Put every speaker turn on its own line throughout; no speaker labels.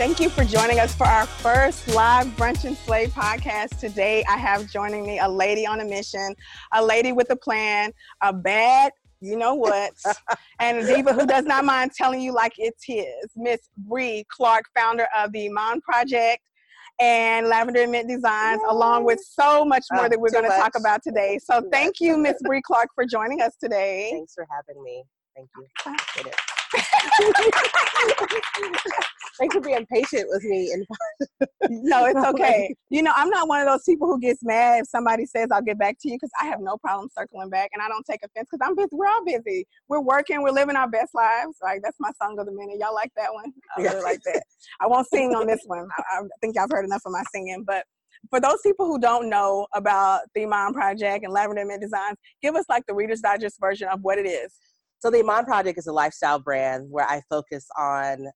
Thank you for joining us for our first live Brunch and Slay podcast. Today, I have joining me a lady on a mission, a lady with a plan, a bad, you know what, and a diva who does not mind telling you like it's his, Miss Bree Clarke, founder of the Iman Project and Lavender and Mint Designs, Yay. along with so much more that we're going to talk about today. So, thank you, Miss Bree Clarke, for joining us today.
Thanks for having me. Thank you. Thanks for being patient with me.
no, it's okay. You know, I'm not one of those people who gets mad if somebody says I'll get back to you because I have no problem circling back and I don't take offense because I'm busy. We're all busy. We're working. We're living our best lives. Like that's my song of the minute. Y'all like that one? I really like that. I won't sing on this one. I, I think y'all have heard enough of my singing, but for those people who don't know about the Iman Project and Lavender Mint Designs, give us like the Reader's Digest version of what it is.
So the Iman Project is a lifestyle brand where I focus on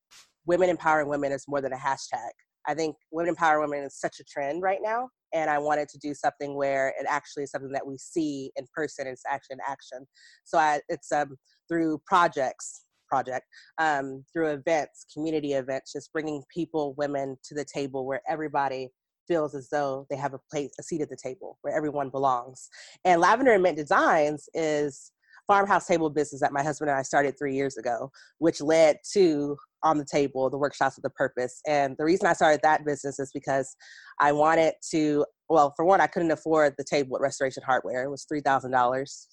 women empowering women is more than a hashtag. I think women empower women is such a trend right now, and I wanted to do something where it actually is something that we see in person. It's actually action action. So I, it's um, through projects, project um, through events, community events, just bringing people, women to the table where everybody feels as though they have a place, a seat at the table where everyone belongs. And Lavender and Mint Designs is farmhouse table business that my husband and I started three years ago, which led to on the table the workshops with a purpose. And the reason I started that business is because I wanted to. Well, for one, I couldn't afford the table at Restoration Hardware. It was three thousand dollars,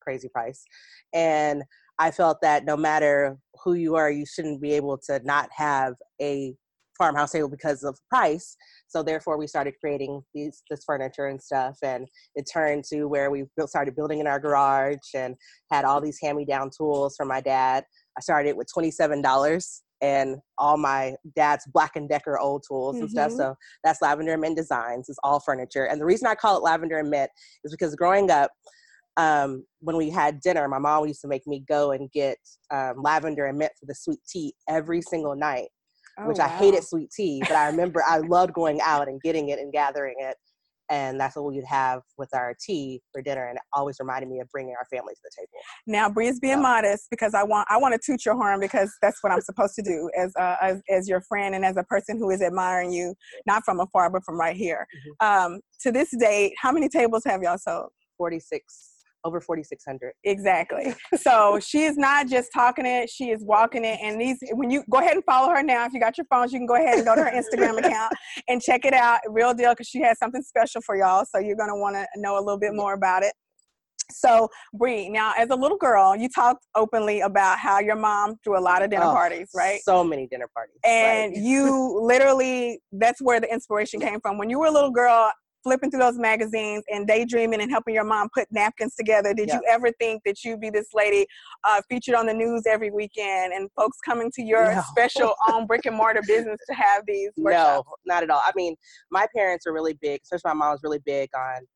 crazy price, and I felt that no matter who you are, you shouldn't be able to not have a farmhouse table because of price. So therefore, we started creating these this furniture and stuff, and it turned to where we built, started building in our garage and had all these hand-me-down tools from my dad. I started with twenty-seven dollars and all my dad's Black and Decker old tools mm-hmm. and stuff. Mm-hmm. So that's Lavender and Mint Designs. It's all furniture, and the reason I call it Lavender and Mint is because growing up. Um, when we had dinner, my mom used to make me go and get um, lavender and mint for the sweet tea every single night oh, which wow. I hated sweet tea, but I remember I loved going out and getting it and gathering it. And that's what we'd have with our tea for dinner, and it always reminded me of bringing our family to the table.
Now, Bree's being so. modest because I want I want to toot your horn because that's what I'm supposed to do as, uh, as as your friend and as a person who is admiring you, not from afar but from right here. Mm-hmm. Um, to this date, how many tables have y'all sold?
Forty six over 4600
exactly so she is not just talking it she is walking it and these when you go ahead and follow her now if you got your phones you can go ahead and go to her instagram account and check it out real deal because she has something special for y'all so you're going to want to know a little bit more about it so, Bree, now as a little girl, you talked openly about how your mom threw a lot of dinner oh, parties, right?
So many dinner parties.
And right. you literally, that's where the inspiration came from. When you were a little girl, flipping through those magazines and daydreaming and helping your mom put napkins together, did you ever think that you'd be this lady uh, featured on the news every weekend and folks coming to your no. special own brick and mortar business to have these workshops?
No, not at all. I mean, my parents are really big, especially my mom was really big on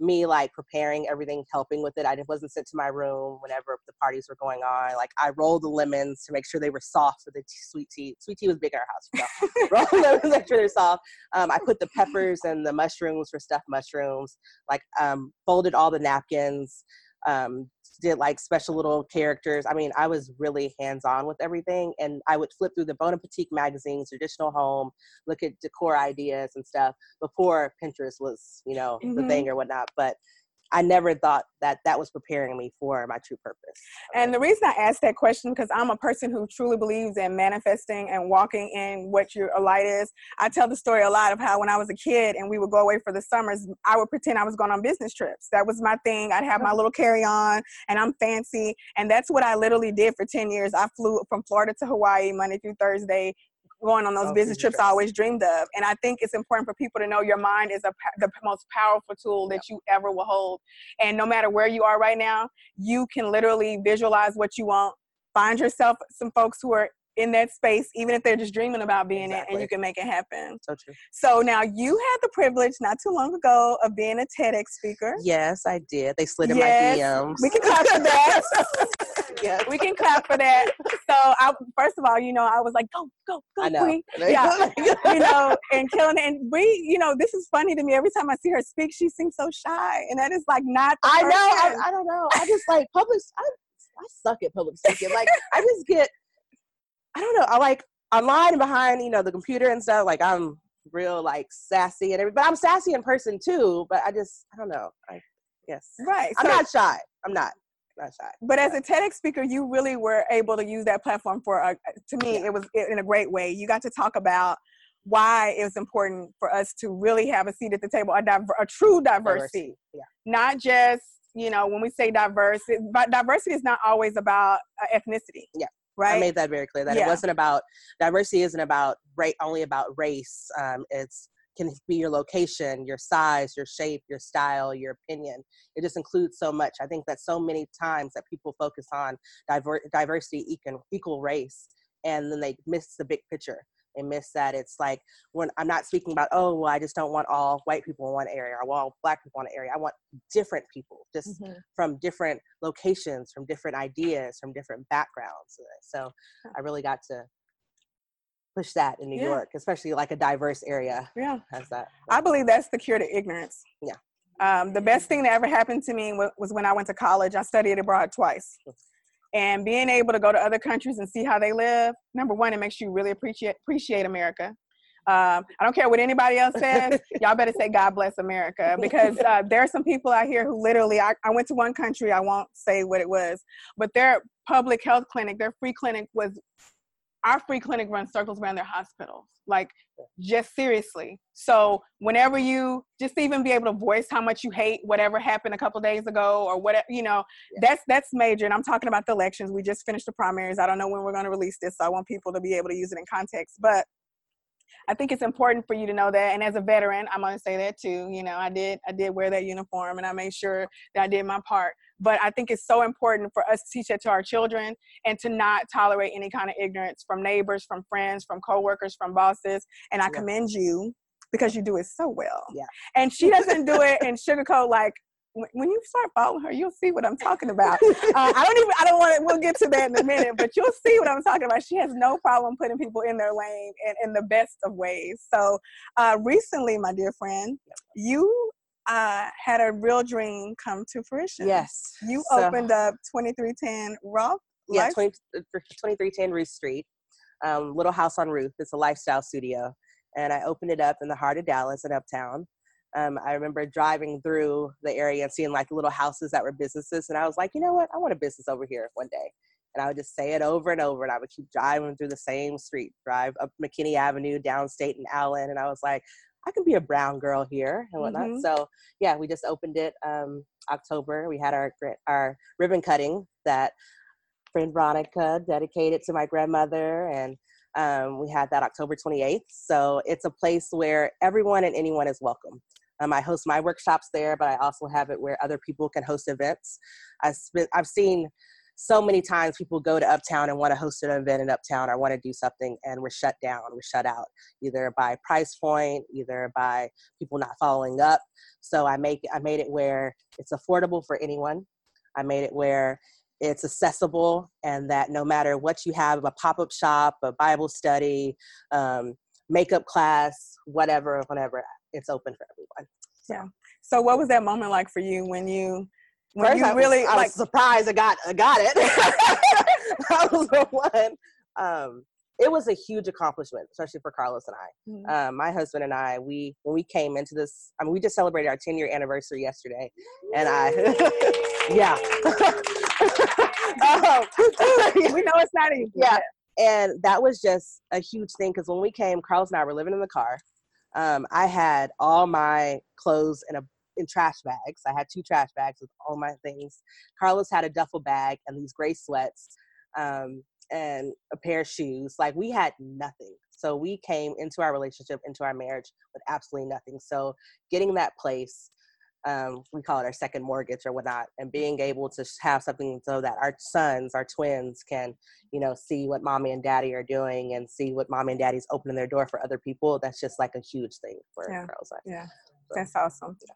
me like preparing everything, helping with it. I wasn't sent to my room whenever the parties were going on. Like I rolled the lemons to make sure they were soft for the t- sweet tea. Sweet tea was big in our house. You know? roll the lemons, make sure they're soft. Um, I put the peppers and the mushrooms for stuffed mushrooms. Like um, folded all the napkins. Um, did like special little characters. I mean, I was really hands on with everything, and I would flip through the Bon Appetit magazines, traditional home, look at decor ideas and stuff before Pinterest was, you know, mm-hmm. the thing or whatnot. But I never thought that that was preparing me for my true purpose.
And the reason I asked that question because I'm a person who truly believes in manifesting and walking in what your light is. I tell the story a lot of how when I was a kid and we would go away for the summers, I would pretend I was going on business trips. That was my thing. I'd have my little carry on and I'm fancy, and that's what I literally did for 10 years. I flew from Florida to Hawaii Monday through Thursday, going on those oh, business trips I always dreamed of. And I think it's important for people to know your mind is a, the most powerful tool that you ever will hold. And no matter where you are right now, you can literally visualize what you want find yourself some folks who are in that space, even if they're just dreaming about being exactly. it, and you can make it happen.
So true.
So now you had the privilege not too long ago of being a TEDx speaker.
Yes, I did. They slid in yes. my DMs.
We can clap for that. yes. We can clap for that. So I, first of all, you know, I was like, go, go, go,
know.
Yeah. you know, and killing it. And we, you know, this is funny to me. Every time I see her speak, she seems so shy. And that is like not
I know. I, I, don't know. I just like public I, I suck at public speaking. Like I just get I don't know. I like online and behind, you know, the computer and stuff. Like I'm real like sassy and everything, but I'm sassy in person too. But I just, I don't know. I guess.
Right.
I'm so, not shy. I'm not.
But as a TEDx speaker, you really were able to use that platform for, a, to me, yeah. it was in a great way. You got to talk about why it was important for us to really have a seat at the table, a, diver- a true diversity, diversity.
Yeah.
not just you know when we say diverse, it, but diversity is not always about uh, ethnicity.
Yeah,
right? I
made that very clear that yeah. it wasn't about diversity isn't about right only about race. Um, it's can be your location, your size, your shape, your style, your opinion. It just includes so much. I think that so many times that people focus on diver- diversity equal, equal race, and then they miss the big picture and miss that it's like when i'm not speaking about oh well i just don't want all white people in one area or all black people in an area i want different people just mm-hmm. from different locations from different ideas from different backgrounds so i really got to push that in new yeah. york especially like a diverse area
yeah
has that
i believe that's the cure to ignorance
yeah
um, the best thing that ever happened to me was when i went to college i studied abroad twice and being able to go to other countries and see how they live number one it makes you really appreciate appreciate america um, I don't care what anybody else says. Y'all better say God bless America because uh, there are some people out here who literally. I, I went to one country. I won't say what it was, but their public health clinic, their free clinic was our free clinic runs circles around their hospitals like just seriously. So whenever you just even be able to voice how much you hate whatever happened a couple days ago or whatever you know yeah. that's that's major and i'm talking about the elections. We just finished the primaries. I don't know when we're going to release this so i want people to be able to use it in context but I think it's important for you to know that. And as a veteran, I'm gonna say that too. You know, I did I did wear that uniform and I made sure that I did my part. But I think it's so important for us to teach that to our children and to not tolerate any kind of ignorance from neighbors, from friends, from coworkers, from bosses. And I yeah. commend you because you do it so well.
Yeah.
And she doesn't do it in sugarcoat like when you start following her, you'll see what I'm talking about. uh, I don't even, I don't want to, we'll get to that in a minute, but you'll see what I'm talking about. She has no problem putting people in their lane and in the best of ways. So uh, recently, my dear friend, you uh, had a real dream come to fruition.
Yes.
You so, opened up 2310 Routh.
Yeah, 20, uh, 2310 Routh Street, um, Little House on Routh. It's a lifestyle studio. And I opened it up in the heart of Dallas in Uptown um, I remember driving through the area and seeing like little houses that were businesses. And I was like, you know what? I want a business over here one day. And I would just say it over and over. And I would keep driving through the same street, drive up McKinney Avenue, downstate and Allen. And I was like, I can be a brown girl here and whatnot. Mm-hmm. So yeah, we just opened it um, October. We had our our ribbon cutting that friend Veronica dedicated to my grandmother, and um, we had that October 28th. So it's a place where everyone and anyone is welcome. Um, I host my workshops there, but I also have it where other people can host events. I've, I've seen so many times people go to Uptown and want to host an event in Uptown or want to do something, and we're shut down, we're shut out, either by price point, either by people not following up. So I make I made it where it's affordable for anyone. I made it where it's accessible, and that no matter what you have, a pop up shop, a Bible study, um, makeup class, whatever, whatever, it's open for everyone.
Yeah. So what was that moment like for you when you when
First,
you
I
really
I
like
was surprised I got I got it. that was the one. Um, it was a huge accomplishment, especially for Carlos and I. Mm-hmm. Um, my husband and I, we when we came into this, I mean, we just celebrated our 10 year anniversary yesterday, and I, yeah,
um, we know it's not easy.
Yeah, and that was just a huge thing because when we came, Carlos and I were living in the car um, I had all my clothes in a in trash bags. I had two trash bags with all my things. Carlos had a duffel bag and these gray sweats um, and a pair of shoes. Like we had nothing. So we came into our relationship, into our marriage with absolutely nothing. So getting that place um, we call it our second mortgage or whatnot, and being able to have something so that our sons, our twins, can, you know, see what mommy and daddy are doing and see what mommy and daddy's opening their door for other people. That's just like a huge thing for
Yeah.
girls.
Yeah, that's awesome.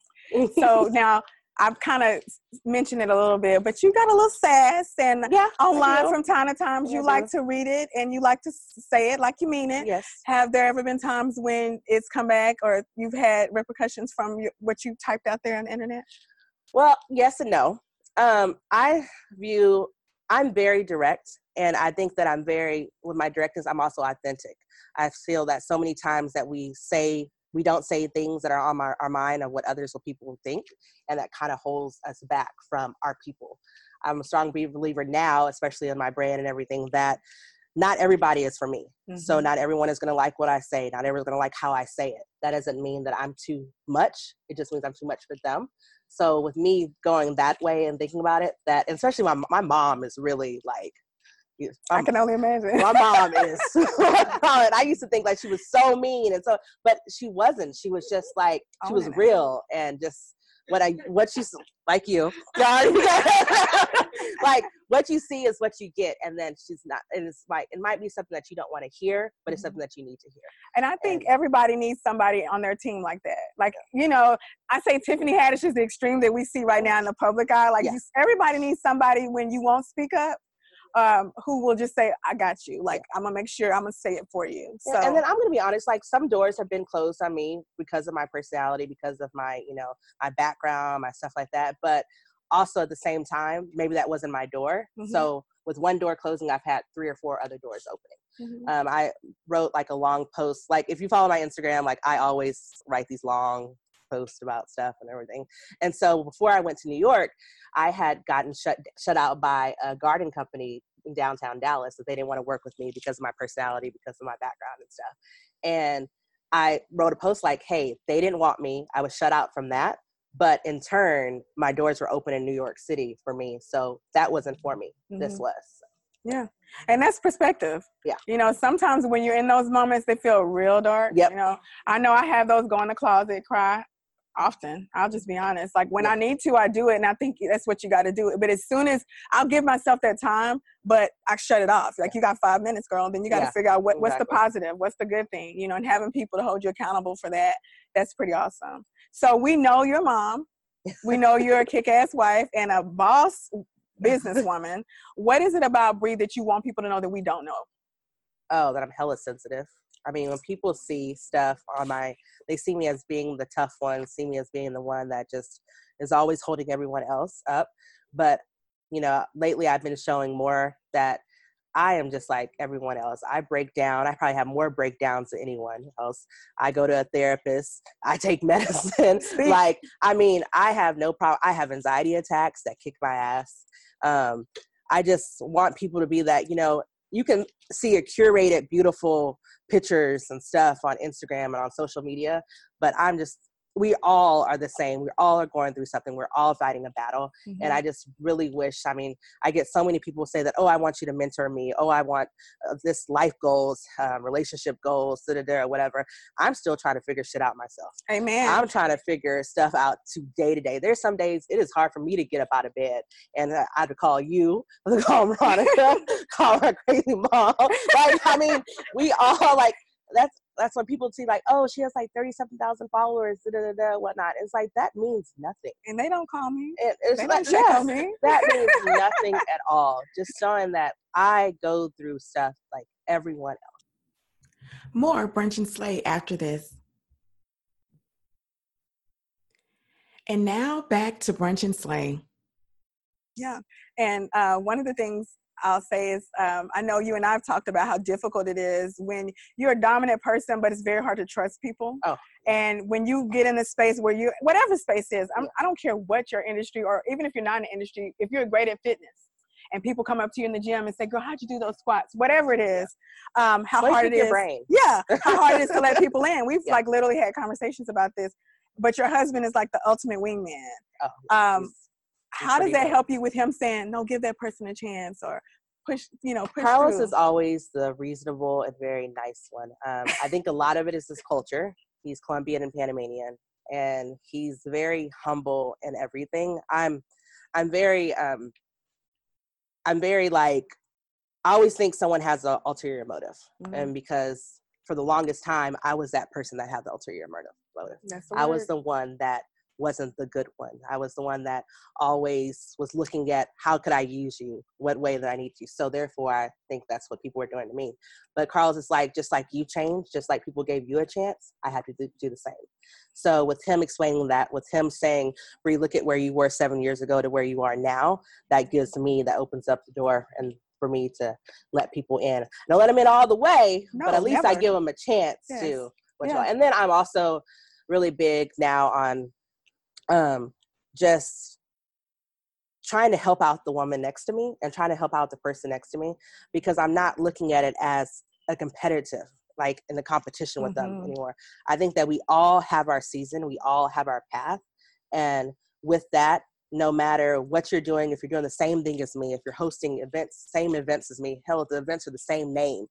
So now I've kind of mentioned it a little bit, but you got a little sass and
yeah,
online from time to time.
I
You like to read it and you like to say it like you mean it.
yes.
Have there ever been times when it's come back or you've had repercussions from your, what you typed out there on the internet?
Well, yes and no. Um, I view I'm very direct, and I think that I'm very with my directness. I'm also authentic. I feel that so many times that we say we don't say things that are on our, our mind of what others or people will think, and that kind of holds us back from our people. I'm a strong believer now, especially in my brand and everything, that not everybody is for me. So
Mhm.
not everyone is going to like what I say. Not everyone's going to like how I say it. That doesn't mean that I'm too much. It just means I'm too much for them. So with me going that way and thinking about it, that especially my my mom is really like,
I can only imagine.
my mom is. and I used to think like she was so mean and so, but she wasn't. She was just like she was real and just what I what she's like you. like what you see is what you get, and then she's not. And it's like it might be something that you don't want to hear, but it's
Mhm.
something that you need to hear.
And I think
And-
everybody needs somebody on their team like that. Like, you know, I say Tiffany Haddish is the extreme that we see right now in the public eye. Like, you, everybody needs somebody when you won't speak up um, who will just say, I got you. Like, I'm going to make sure I'm going to say it for you. So,
and then I'm gonna be honest, like some doors have been closed on me because of my personality, because of my, you know, my background, my stuff like that. But also at the same time, maybe that wasn't my door.
Mhm.
So with one door closing, I've had three or four other doors opening.
Mhm.
Um, I wrote like a long post. Like if you follow my Instagram, like I always write these long posts about stuff and everything. And so before I went to New York, I had gotten shut shut out by a garden company in downtown Dallas that they didn't want to work with me because of my personality, because of my background and stuff. And I wrote a post like, "Hey, they didn't want me. I was shut out from that." But in turn, my doors were open in New York City for me. So that wasn't for me. This
Mhm.
was.
Yeah. And that's perspective.
Yeah.
You know, sometimes when you're in those moments, they feel real dark.
Yep.
You know, I know I have those go in the closet, cry often. I'll just be honest. Like when
Yeah.
I need to, I do it. And I think that's what you got to do. But as soon as I'll give myself that time, but I shut it off. Like you got five minutes, girl. And then you got to
Yeah,
figure out what, what's the positive, what's the good thing, you know, and having people to hold you accountable for that. That's pretty awesome. So we know your mom. We know you're a kick ass wife and a boss businesswoman. what is it about Bree that you want people to know that we don't know?
oh, that I'm hella sensitive. I mean, when people see stuff on my, they see me as being the tough one, see me as being the one that just is always holding everyone else up. But, you know, lately I've been showing more that I am just like everyone else. I break down. I probably have more breakdowns than anyone else. I go to a therapist. I take medicine. Like, I mean, I have no problem. I have anxiety attacks that kick my ass. Um, I just want people to be that, you know, you can see a curated, beautiful pictures and stuff on Instagram and on social media, but I'm just, we all are the same. We all are going through something. We're all fighting a battle. And I just really wish, I mean, I get so many people say that, oh, I want you to mentor me. Oh, I want uh, this life goals, um, relationship goals, da da da, whatever. I'm still trying to figure shit out myself.
Amen.
I'm trying to figure stuff out to day to day. There's some days it is hard for me to get up out of bed, and uh, I had to call you, I had to call Veronica, call her crazy mom. Like, I mean, we all like that's that's when people see like, oh, she has like thirty something thousand followers, da da da da, whatnot. It's like that means nothing.
and they don't call me.
It, it's
They
like,
don't check
yes,
on me.
that means nothing at all. Just showing that I go through stuff like everyone else.
More Brunch and Slay after this. And now back to Brunch and Slay.
Yeah. And uh, one of the things I'll say is um, I know you and I've talked about how difficult it is when you're a dominant person, but it's very hard to trust people.
Oh.
And when you get in a space where you, whatever space is, I'm, I don't care what your industry, or even if you're not in the industry, if you're great at fitness and people come up to you in the gym and say, girl, how'd you do those squats? Whatever it is, um, how
Wake
hard
up
it
your
is.
brain.
Yeah, how hard it is to let people in. We've
Yeah.
like literally had conversations about this. But your husband is like the ultimate wingman.
Oh,
Um, how does that help you with him saying no give that person a chance or push you know push
Carlos
through?
is always the reasonable and very nice one. Um, I think a lot of it is his culture. He's Colombian and Panamanian, and he's very humble in everything. I'm I'm very um I'm very like I always think someone has an ulterior motive.
Mhm.
And because for the longest time I was that person that had the ulterior motive I was the one that wasn't the good one. I was the one that always was looking at how could I use you, what way that I need you. So therefore, I think that's what people were doing to me. But Carlos is like just like you changed, just like people gave you a chance, I had to do, do the same. So with him explaining that, with him saying, "Bree, look at where you were seven years ago to where you are now," that gives me that opens up the door and for me to let people in. Don't let them in all the way, but at least I give them a chance
Yes.
to. And then I'm also really big now on um, just trying to help out the woman next to me and trying to help out the person next to me because I'm not looking at it as a competitive, like in the competition with them
Mhm.
anymore. I think that we all have our season, we all have our path. And with that, no matter what you're doing, if you're doing the same thing as me, if you're hosting events, same events as me, hell, the events are the same name,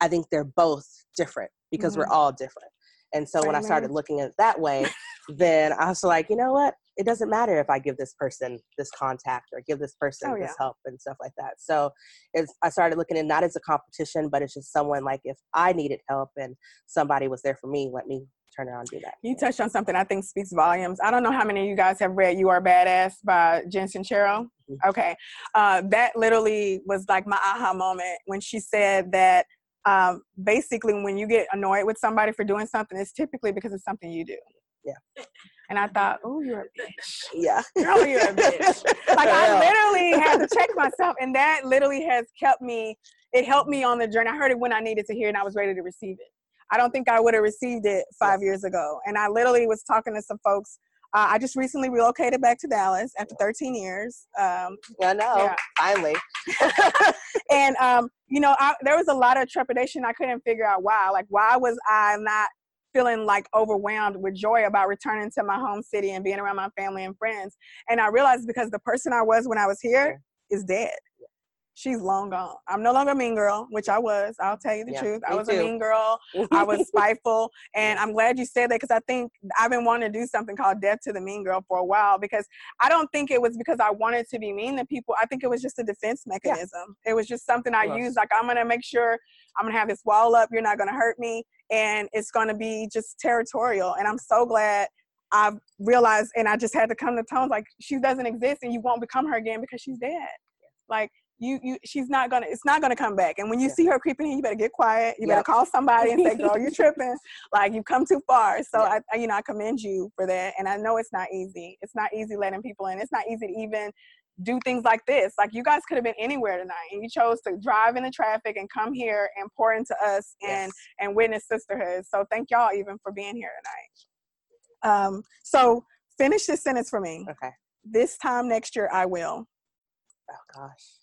I think they're both different because we're all different. And so when I started looking at it that way, then I was like, you know what? It doesn't matter if I give this person this contact or give this person
Oh,
this
yeah.
help and stuff like that. So it's I started looking at not as a competition, but it's just someone like if I needed help and somebody was there for me, let me turn around and do that.
You touched on something I think speaks volumes. I don't know how many of you guys have read You Are Badass by Jen Sincero.
Mhm.
Okay. Uh, that literally was like my aha moment when she said that um, basically when you get annoyed with somebody for doing something, it's typically because it's something you do.
Yeah.
And I thought, oh, you're a bitch.
Yeah.
Girl, you're a bitch. Like I literally had to check myself, and that literally has kept me. It helped me on the journey. I heard it when I needed to hear, it and I was ready to receive it. I don't think I would have received it five years ago. And I literally was talking to some folks. Uh, I just recently relocated back to Dallas after 13 years. Um,
I know.
Yeah.
Finally.
and um, you know, I, there was a lot of trepidation. I couldn't figure out why. Like, why was I not feeling like overwhelmed with joy about returning to my home city and being around my family and friends? And I realized because the person I was when I was here is dead. She's long gone. I'm no longer a mean girl, which I was. I'll tell you the
Yeah,
truth. I was a mean girl. I was spiteful. And I'm glad you said that because I think I've been wanting to do something called Death to the Mean Girl for a while because I don't think it was because I wanted to be mean to people. I think it was just a defense mechanism. It was just something I used. Like, I'm going to make sure I'm going to have this wall up. You're not going to hurt me. And it's going to be just territorial. And I'm so glad I've realized, and I just had to come to terms like, she doesn't exist and you won't become her again because she's dead. Like, you, you, she's not gonna. It's not gonna come back. And when you
Yeah.
see her creeping in, you better get quiet. You
Yep.
better call somebody and say, "Girl, you're tripping. Like you've come too far." So
Yeah.
I, I, you know, I commend you for that. And I know it's not easy. It's not easy letting people in. It's not easy to even do things like this. Like you guys could have been anywhere tonight, and you chose to drive in the traffic and come here and pour into us and
Yes.
and witness sisterhood. So thank y'all even for being here tonight. Um. So finish this sentence for me.
Okay.
This time next year, I will.
Oh gosh.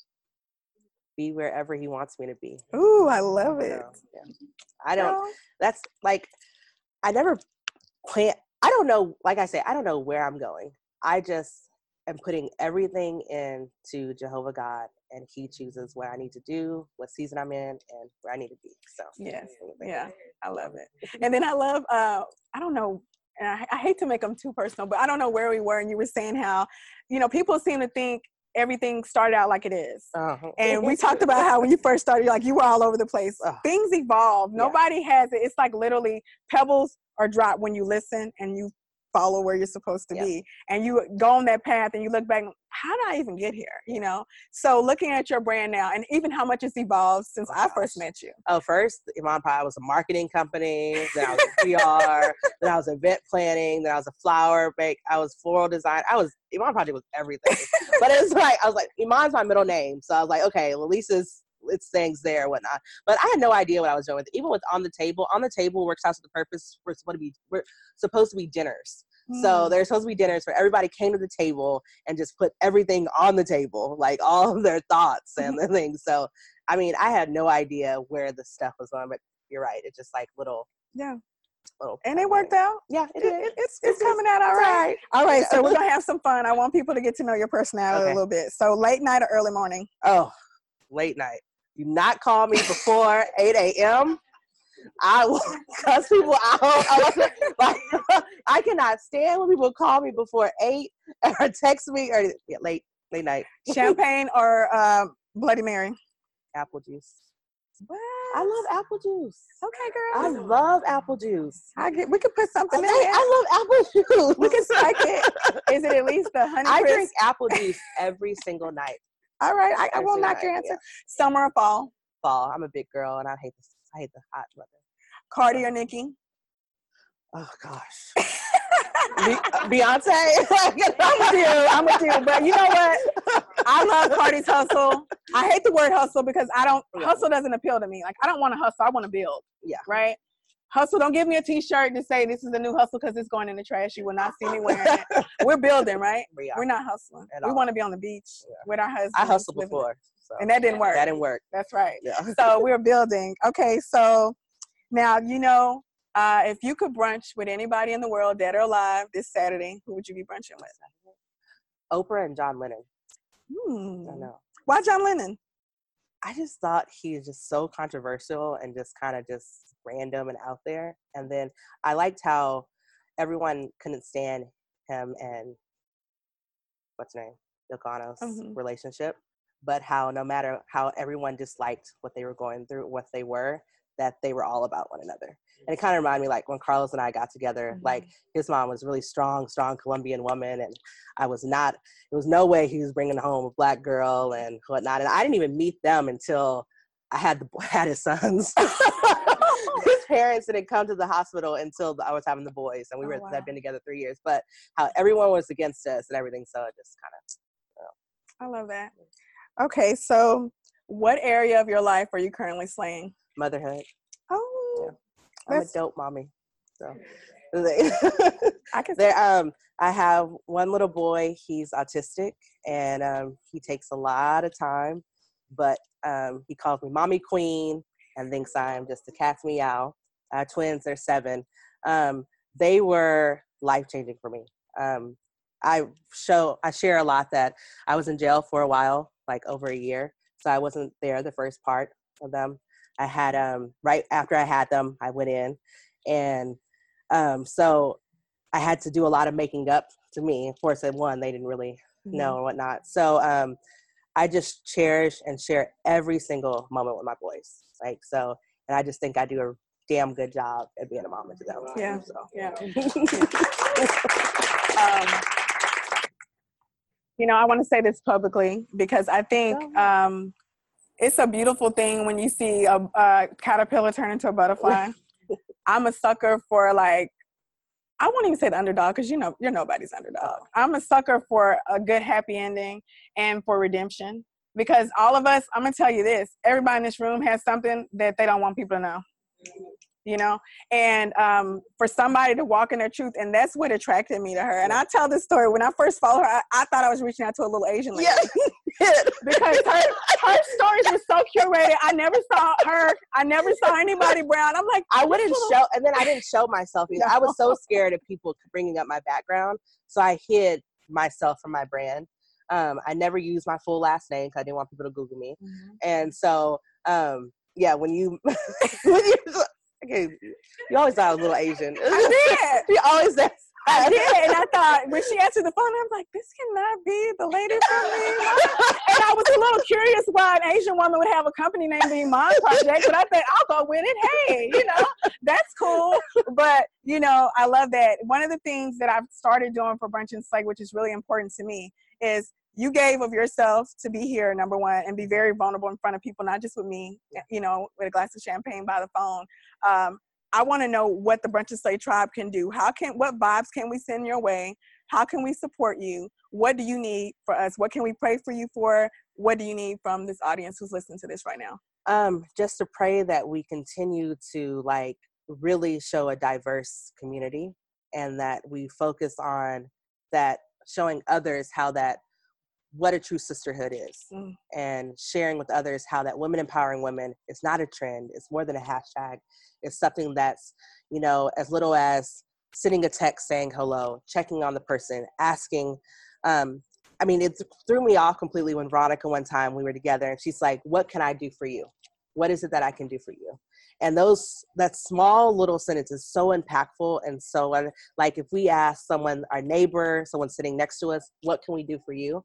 Be wherever he wants me to be.
Ooh, I love it.
So, yeah. I don't that's like I never plan I don't know like I say I don't know where I'm going. I just am putting everything into Jehovah God and he chooses what I need to do, what season I'm in and where I need to be. So
Yes. Yeah, I love it. And then I love, uh, I don't know, and I, I hate to make them too personal, but I don't know where we were, and you were saying how, you know, people seem to think everything started out like it is.
Uh-huh.
And we talked about how when you first started, like you were all over the place.
Ugh.
Things evolve.
Yeah.
Nobody has it. It's like literally pebbles are dropped when you listen and you follow where you're supposed to
Yeah.
be. And you go on that path and you look back, how did I even get here? You know? So looking at your brand now and even how much it's evolved since
Oh,
I first met you.
Oh, first, Iman Pie was a marketing company. Then I was a PR. then I was event planning. Then I was a flower bake. I was floral design. I was Iman Project was everything. but it was like I was like Iman's my middle name, so I was like, okay, well, Lisa's it's things there, and whatnot. But I had no idea what I was doing. Even with on the table, on the table works out to the purpose. We're supposed to be we're supposed to be dinners. So
Mm.
there's supposed to be dinners where everybody came to the table and just put everything on the table, like all of their thoughts and the things. So I mean, I had no idea where the stuff was going, but you're right. It's just like little,
yeah.
little.
And it worked out.
Yeah, it
It-
did.
it- it's it's
It's-
coming out all
It's
right. All right, so we're gonna have some fun. I want people to get to know your personality
Okay.
a little bit. So late night or early morning?
Oh, late night. Do not call me before 8 a.m. I will cuss people out. I, like, I cannot stand when people call me before eight or text me or yeah, late late night.
Champagne or uh, Bloody Mary?
Apple juice.
What?
I love apple juice.
Okay, girl.
I love apple juice.
I get. We could put something in there.
I love apple juice.
We can strike it. Is it at least the honey
I
crisp?
drink apple juice every single night.
All right, I, I will knock your answer.
yeah.
Summer or fall?
Fall. I'm a big girl and I hate the I hate the hot weather.
Cardi or Nicki?
Oh gosh. Uh, Beyonce.
I'm with you. I'm with you. But you know what? I love Cardi's hustle. I hate the word hustle because I don't hustle doesn't appeal to me. Like I don't want to hustle. I want to build.
Yeah.
Right. Hustle. Don't give me a T-shirt to say this is a new hustle because it's going in the trash. You will not see me wearing it. We're building, right?
We are.
We're not hustling.
At
we
all.
want to be on the beach
Yeah.
with our husband.
I hustled before. So.
and that didn't work.
That didn't work.
That's right.
Yeah.
So we're building. Okay, so now you know uh, if you could brunch with anybody in the world, dead or alive, this Saturday, who would you be brunching with?
Oprah and John Lennon.
Hmm.
I know.
Why John Lennon?
I just thought he was just so controversial and just kind of just random and out there. And then I liked how everyone couldn't stand him and what's her name, Yoko Ono's
Mhm.
relationship, but how no matter how everyone disliked what they were going through, what they were, that they were all about one another. And it kind of reminded me like when Carlos and I got together, like his mom was really strong, strong Colombian woman, and I was not. it was no way he was bringing home a black girl and whatnot. And I didn't even meet them until I had the had his sons. parents didn't come to the hospital until I was having the boys, and we
Oh,
were
wow.
had been together three years. But how everyone was against us and everything, so it just kind of
I love that. Okay, so what area of your life are you currently slaying?
motherhood.
Oh,
I'm a dope mommy. So
I can.
there um I have one little boy, he's autistic and um he takes a lot of time, but um he calls me mommy queen and thinks I'm just a cat's meow. Our twins, they're seven. Um they were life changing for me. Um I show I share a lot that I was in jail for a while, like over a year. So I wasn't there the first part of them. I had um right after I had them, I went in and um so I had to do a lot of making up to me. Of course, at one, they didn't really
Mm-hmm.
know and whatnot. So um I just cherish and share every single moment with my boys. Like so and I just think I do a damn good job at being a mom to them.
Yeah.
So
Yeah. um, you know, I want to say this publicly because I think um, it's a beautiful thing when you see a, a caterpillar turn into a butterfly. I'm a sucker for like, I won't even say the underdog because you know you're nobody's underdog. I'm a sucker for a good happy ending and for redemption because all of us. I'm gonna tell you this: everybody in this room has something that they don't want people to know. You know, and um, for somebody to walk in their truth, and that's what attracted me to her. And I tell this story when I first followed her, I, I thought I was reaching out to a little Asian lady
yeah.
because her her stories were so curated. I never saw her. I never saw anybody brown. I'm like,
I wouldn't show, and then I didn't show myself either. I was so scared of people bringing up my background, so I hid myself from my brand. Um, I never used my full last name because I didn't want people to Google me. And so, um, yeah, when you, when you, okay, you always thought I was a little Asian.
I did.
you always said.
I did, and I thought when she answered the phone, I was like, "This cannot be the lady from me." and I was a little curious why an Asian woman would have a company name being Iman Project, but I thought I'll go with it. Hey, you know, that's cool. But you know, I love that. One of the things that I've started doing for Brunch and Slay, which is really important to me, is you gave of yourself to be here, number one, and be very vulnerable in front of people, not just with me, you know, with a glass of champagne by the phone. Um, I want to know what the Brunch and Slay tribe can do. How can what vibes can we send your way? How can we support you? What do you need for us? What can we pray for you for? What do you need from this audience who's listening to this right now?
um, just to pray that we continue to like really show a diverse community and that we focus on that showing others how that what a true sisterhood is
Mm.
and sharing with others how that women empowering women is not a trend it's more than a hashtag it's something that's you know as little as sending a text saying hello checking on the person asking um, i mean it threw me off completely when veronica one time we were together and she's like what can i do for you what is it that I can do for you? And those that small little sentence is so impactful and so like if we ask someone, our neighbor, someone sitting next to us, what can we do for you?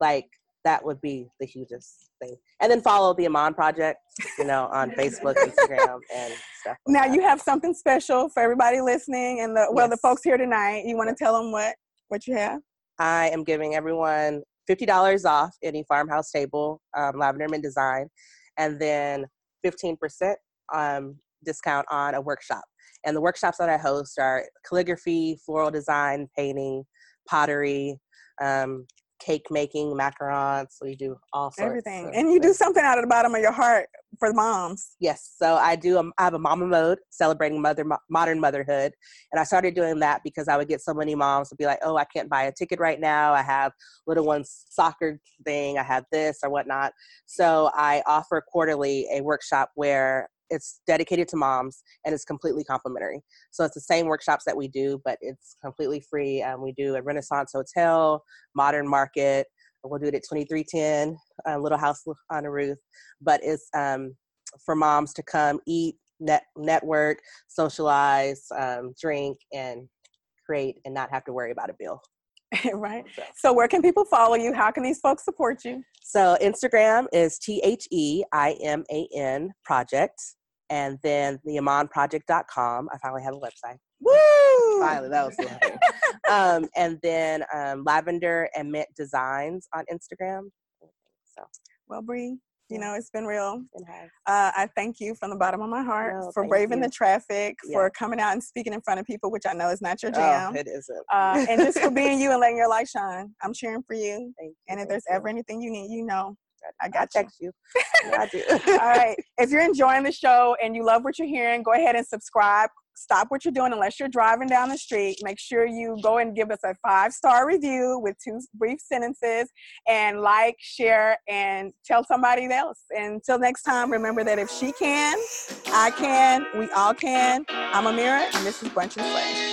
Like that would be the hugest thing. And then follow the Iman Project, you know, on Facebook, Instagram, and stuff.
Like now that. you have something special for everybody listening, and the well, yes. the folks here tonight. You want to tell them what what you have?
I am giving everyone fifty dollars off any farmhouse table, um, lavender mint design, and then fifteen percent um, discount on a workshop. And the workshops that I host are calligraphy, floral design, painting, pottery, um, cake making, macarons. So you do all sorts.
Everything. and you do something out of the bottom of your heart for the moms.
Yes. So I do, um, I have a mama mode celebrating mother, modern motherhood. And I started doing that because I would get so many moms to be like, oh, I can't buy a ticket right now. I have little one's soccer thing. I have this or whatnot. So I offer quarterly a workshop where it's dedicated to moms and it's completely complimentary. So it's the same workshops that we do, but it's completely free. Um, we do a Renaissance Hotel, Modern Market. We'll do it at 2310 uh, Little House on a Roof. But it's um, for moms to come eat, net, network, socialize, um, drink, and create and not have to worry about a bill.
right. So. so. where can people follow you? How can these folks support you?
So Instagram is T H E I M A N project. And then the imanproject.com. I finally have a website.
Woo!
Finally, that was um, and then um, Lavender and Mint Designs on Instagram.
So, well, Bree, you know, it's been real. Uh, I thank you from the bottom of my heart no, for braving you. the traffic, yeah. for coming out and speaking in front of people, which I know is not your oh, jam.
Oh, it isn't.
Uh, and just for being you and letting your light shine. I'm cheering for you.
Thank
and
if
if there's
you.
ever anything you need, you know, I got
I'll text you.
I do. All right. If you're enjoying the show and you love what you're hearing, go ahead and subscribe stop what you're doing unless you're driving down the street. Make sure you go and give us a five star review with two brief sentences and like, share, and tell somebody else. And until next time, remember that if she can, I can, we all can. I'm Amira, and this is Brunch and Slay.